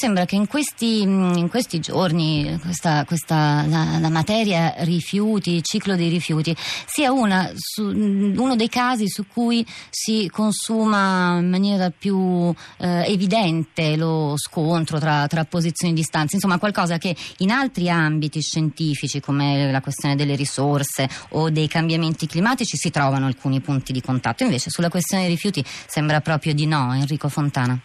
sembra che in questi, in questi giorni questa, questa, la, la, materia rifiuti, ciclo dei rifiuti, sia una, su, uno dei casi su cui si consuma in maniera più eh, evidente lo scontro tra, tra posizioni di distanza, insomma qualcosa che in altri ambiti scientifici come la questione delle risorse o dei cambiamenti climatici si trovano alcuni punti di contatto, invece sulla questione dei rifiuti sembra proprio di no, Enrico Fontana.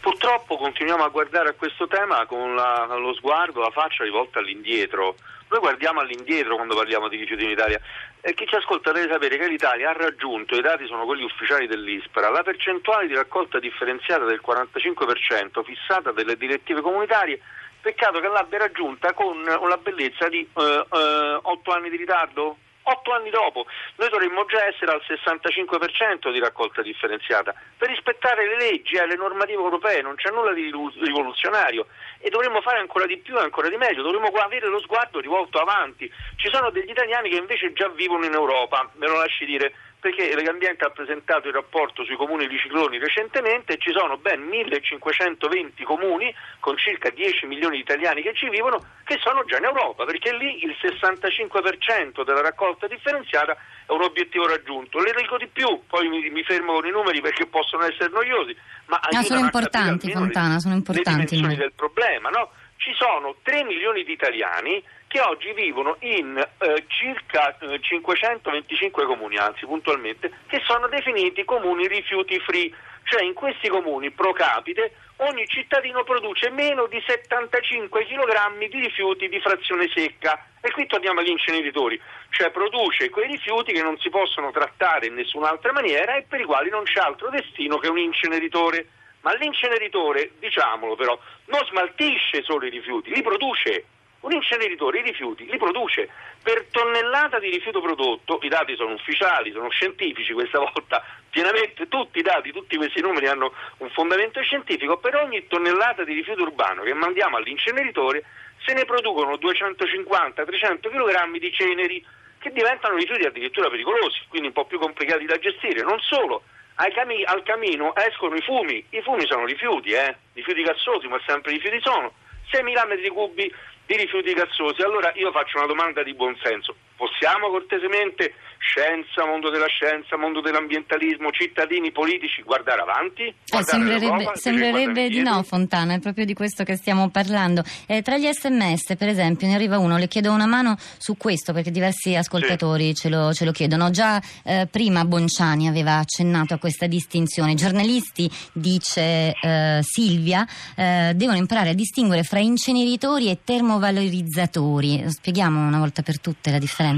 Purtroppo continuiamo a guardare a questo tema con la, lo sguardo, la faccia rivolta all'indietro. Noi guardiamo all'indietro quando parliamo di rifiuti in Italia. E chi ci ascolta deve sapere che l'Italia ha raggiunto, i dati sono quelli ufficiali dell'ISPRA, la percentuale di raccolta differenziata del 45% fissata dalle direttive comunitarie, peccato che l'abbia raggiunta con una bellezza di eh, eh, 8 anni di ritardo, Otto anni dopo. Noi dovremmo già essere al 65% di raccolta differenziata. Per rispettare le leggi e le normative europee, non c'è nulla di rivoluzionario. E dovremmo fare ancora di più e ancora di meglio, dovremmo avere lo sguardo rivolto avanti. Ci sono degli italiani che invece già vivono in Europa, me lo lasci dire, perché Legambiente ha presentato il rapporto sui comuni di cicloni recentemente e ci sono ben 1520 comuni con circa 10 milioni di italiani che ci vivono che sono già in Europa, perché lì il 65% della raccolta differenziata è un obiettivo raggiunto. Le dico di più, poi mi, mi fermo con i numeri perché possono essere noiosi, ma no, sono importanti, Fontana, sono importanti. Le dimensioni del problema, no? Ci sono 3 milioni di italiani che oggi vivono in eh, circa eh, 525 comuni, anzi puntualmente, che sono definiti comuni rifiuti free, cioè in questi comuni pro capite ogni cittadino produce meno di 75 kg di rifiuti di frazione secca. E qui torniamo agli inceneritori, cioè produce quei rifiuti che non si possono trattare in nessun'altra maniera e per i quali non c'è altro destino che un inceneritore. Ma l'inceneritore, diciamolo però, non smaltisce solo i rifiuti, li produce un inceneritore i rifiuti li produce per tonnellata di rifiuto prodotto, i dati sono ufficiali, sono scientifici questa volta, pienamente tutti i dati, tutti questi numeri hanno un fondamento scientifico, per ogni tonnellata di rifiuto urbano che mandiamo all'inceneritore se ne producono 250-300 kg di ceneri che diventano rifiuti addirittura pericolosi, quindi un po' più complicati da gestire. Non solo, al camino escono i fumi, i fumi sono rifiuti, eh? rifiuti gassosi, ma sempre rifiuti sono. 6.000 metri cubi di rifiuti gassosi. Allora io faccio una domanda di buonsenso. Possiamo cortesemente scienza, mondo della scienza, mondo dell'ambientalismo, cittadini, politici, guardare avanti? Eh, sembrerebbe, sembrerebbe di no, Fontana, è proprio di questo che stiamo parlando. Eh, tra gli sms, per esempio, ne arriva uno, le chiedo una mano su questo perché diversi ascoltatori sì. ce, lo, ce, lo, chiedono. Già eh, prima Bonciani aveva accennato a questa distinzione. I giornalisti, dice eh, Silvia, eh, devono imparare a distinguere fra inceneritori e termovalorizzatori. Spieghiamo una volta per tutte la differenza.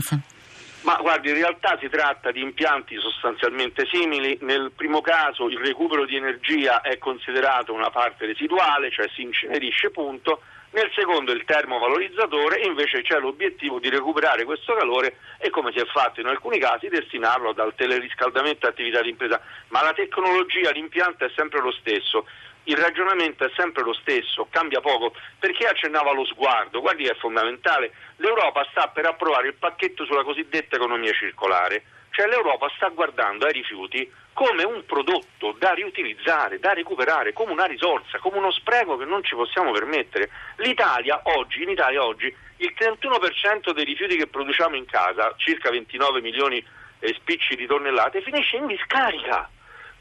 Ma guardi, in realtà si tratta di impianti sostanzialmente simili. Nel primo caso il recupero di energia è considerato una parte residuale, cioè si incenerisce punto. Nel secondo il termovalorizzatore invece c'è l'obiettivo di recuperare questo calore e come si è fatto in alcuni casi destinarlo dal teleriscaldamento a attività di impresa. Ma la tecnologia, l'impianto è sempre lo stesso il ragionamento è sempre lo stesso, cambia poco. Perché accennava lo sguardo? Guardi, è fondamentale. L'Europa sta per approvare il pacchetto sulla cosiddetta economia circolare, cioè l'Europa sta guardando ai rifiuti come un prodotto da riutilizzare, da recuperare, come una risorsa, come uno spreco che non ci possiamo permettere. L'Italia oggi, in Italia oggi, il 31% dei rifiuti che produciamo in casa, circa 29 milioni e spicci di tonnellate, finisce in discarica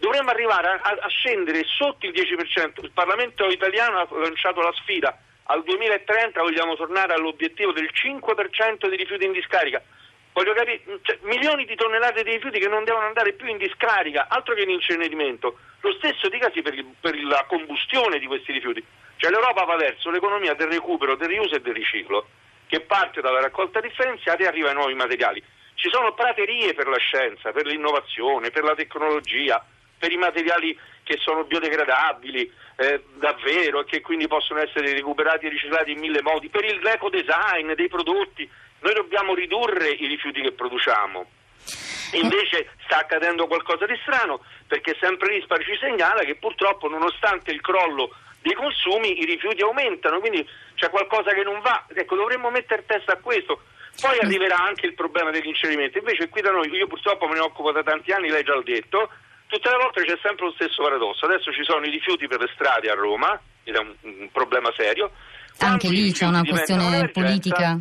dovremmo arrivare a, a, scendere sotto il 10%. Il Parlamento italiano ha lanciato la sfida. Al 2030 vogliamo tornare all'obiettivo del 5% di rifiuti in discarica. Voglio capire, cioè, milioni di tonnellate di rifiuti che non devono andare più in discarica, altro che in incenerimento. Lo stesso dicasi per, il, per la combustione di questi rifiuti. Cioè l'Europa va verso l'economia del recupero, del riuso e del riciclo, che parte dalla raccolta differenziata e arriva ai nuovi materiali. Ci sono praterie per la scienza, per l'innovazione, per la tecnologia, per i materiali che sono biodegradabili eh, davvero e che quindi possono essere recuperati e riciclati in mille modi, per il design dei prodotti. Noi dobbiamo ridurre i rifiuti che produciamo. Invece sta accadendo qualcosa di strano perché sempre l'ISPAR ci segnala che purtroppo nonostante il crollo dei consumi i rifiuti aumentano, quindi c'è qualcosa che non va. Ecco, dovremmo mettere testa a questo. Poi arriverà anche il problema dell'incenerimento. Invece qui da noi, io purtroppo me ne occupo da tanti anni, lei già l'ha detto, tutte le volte c'è sempre lo stesso paradosso. Adesso ci sono i rifiuti per le strade a Roma, ed è un, un problema serio. Anche lì c'è una questione politica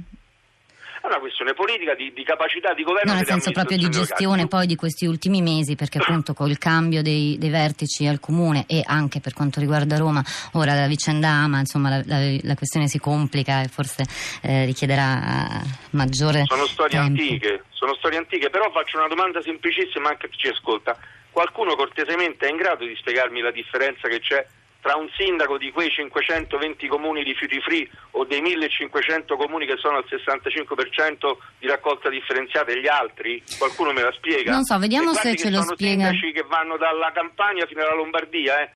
è una questione politica di, di capacità di governo. No, nel senso proprio di gestione locali. poi di questi ultimi mesi, perché appunto col cambio dei, dei, vertici al comune e anche per quanto riguarda Roma, ora la vicenda Ama, insomma la, la, la questione si complica e forse eh, richiederà maggiore. Sono storie tempo. antiche, sono storie antiche, però faccio una domanda semplicissima anche a chi ci ascolta. Qualcuno cortesemente è in grado di spiegarmi la differenza che c'è tra un sindaco di quei 520 comuni rifiuti free o dei 1500 comuni che sono al 65% di raccolta differenziata e gli altri? Qualcuno me la spiega? Non so, vediamo se ce lo spiega. Sono sindaci che vanno dalla Campania fino alla Lombardia, eh?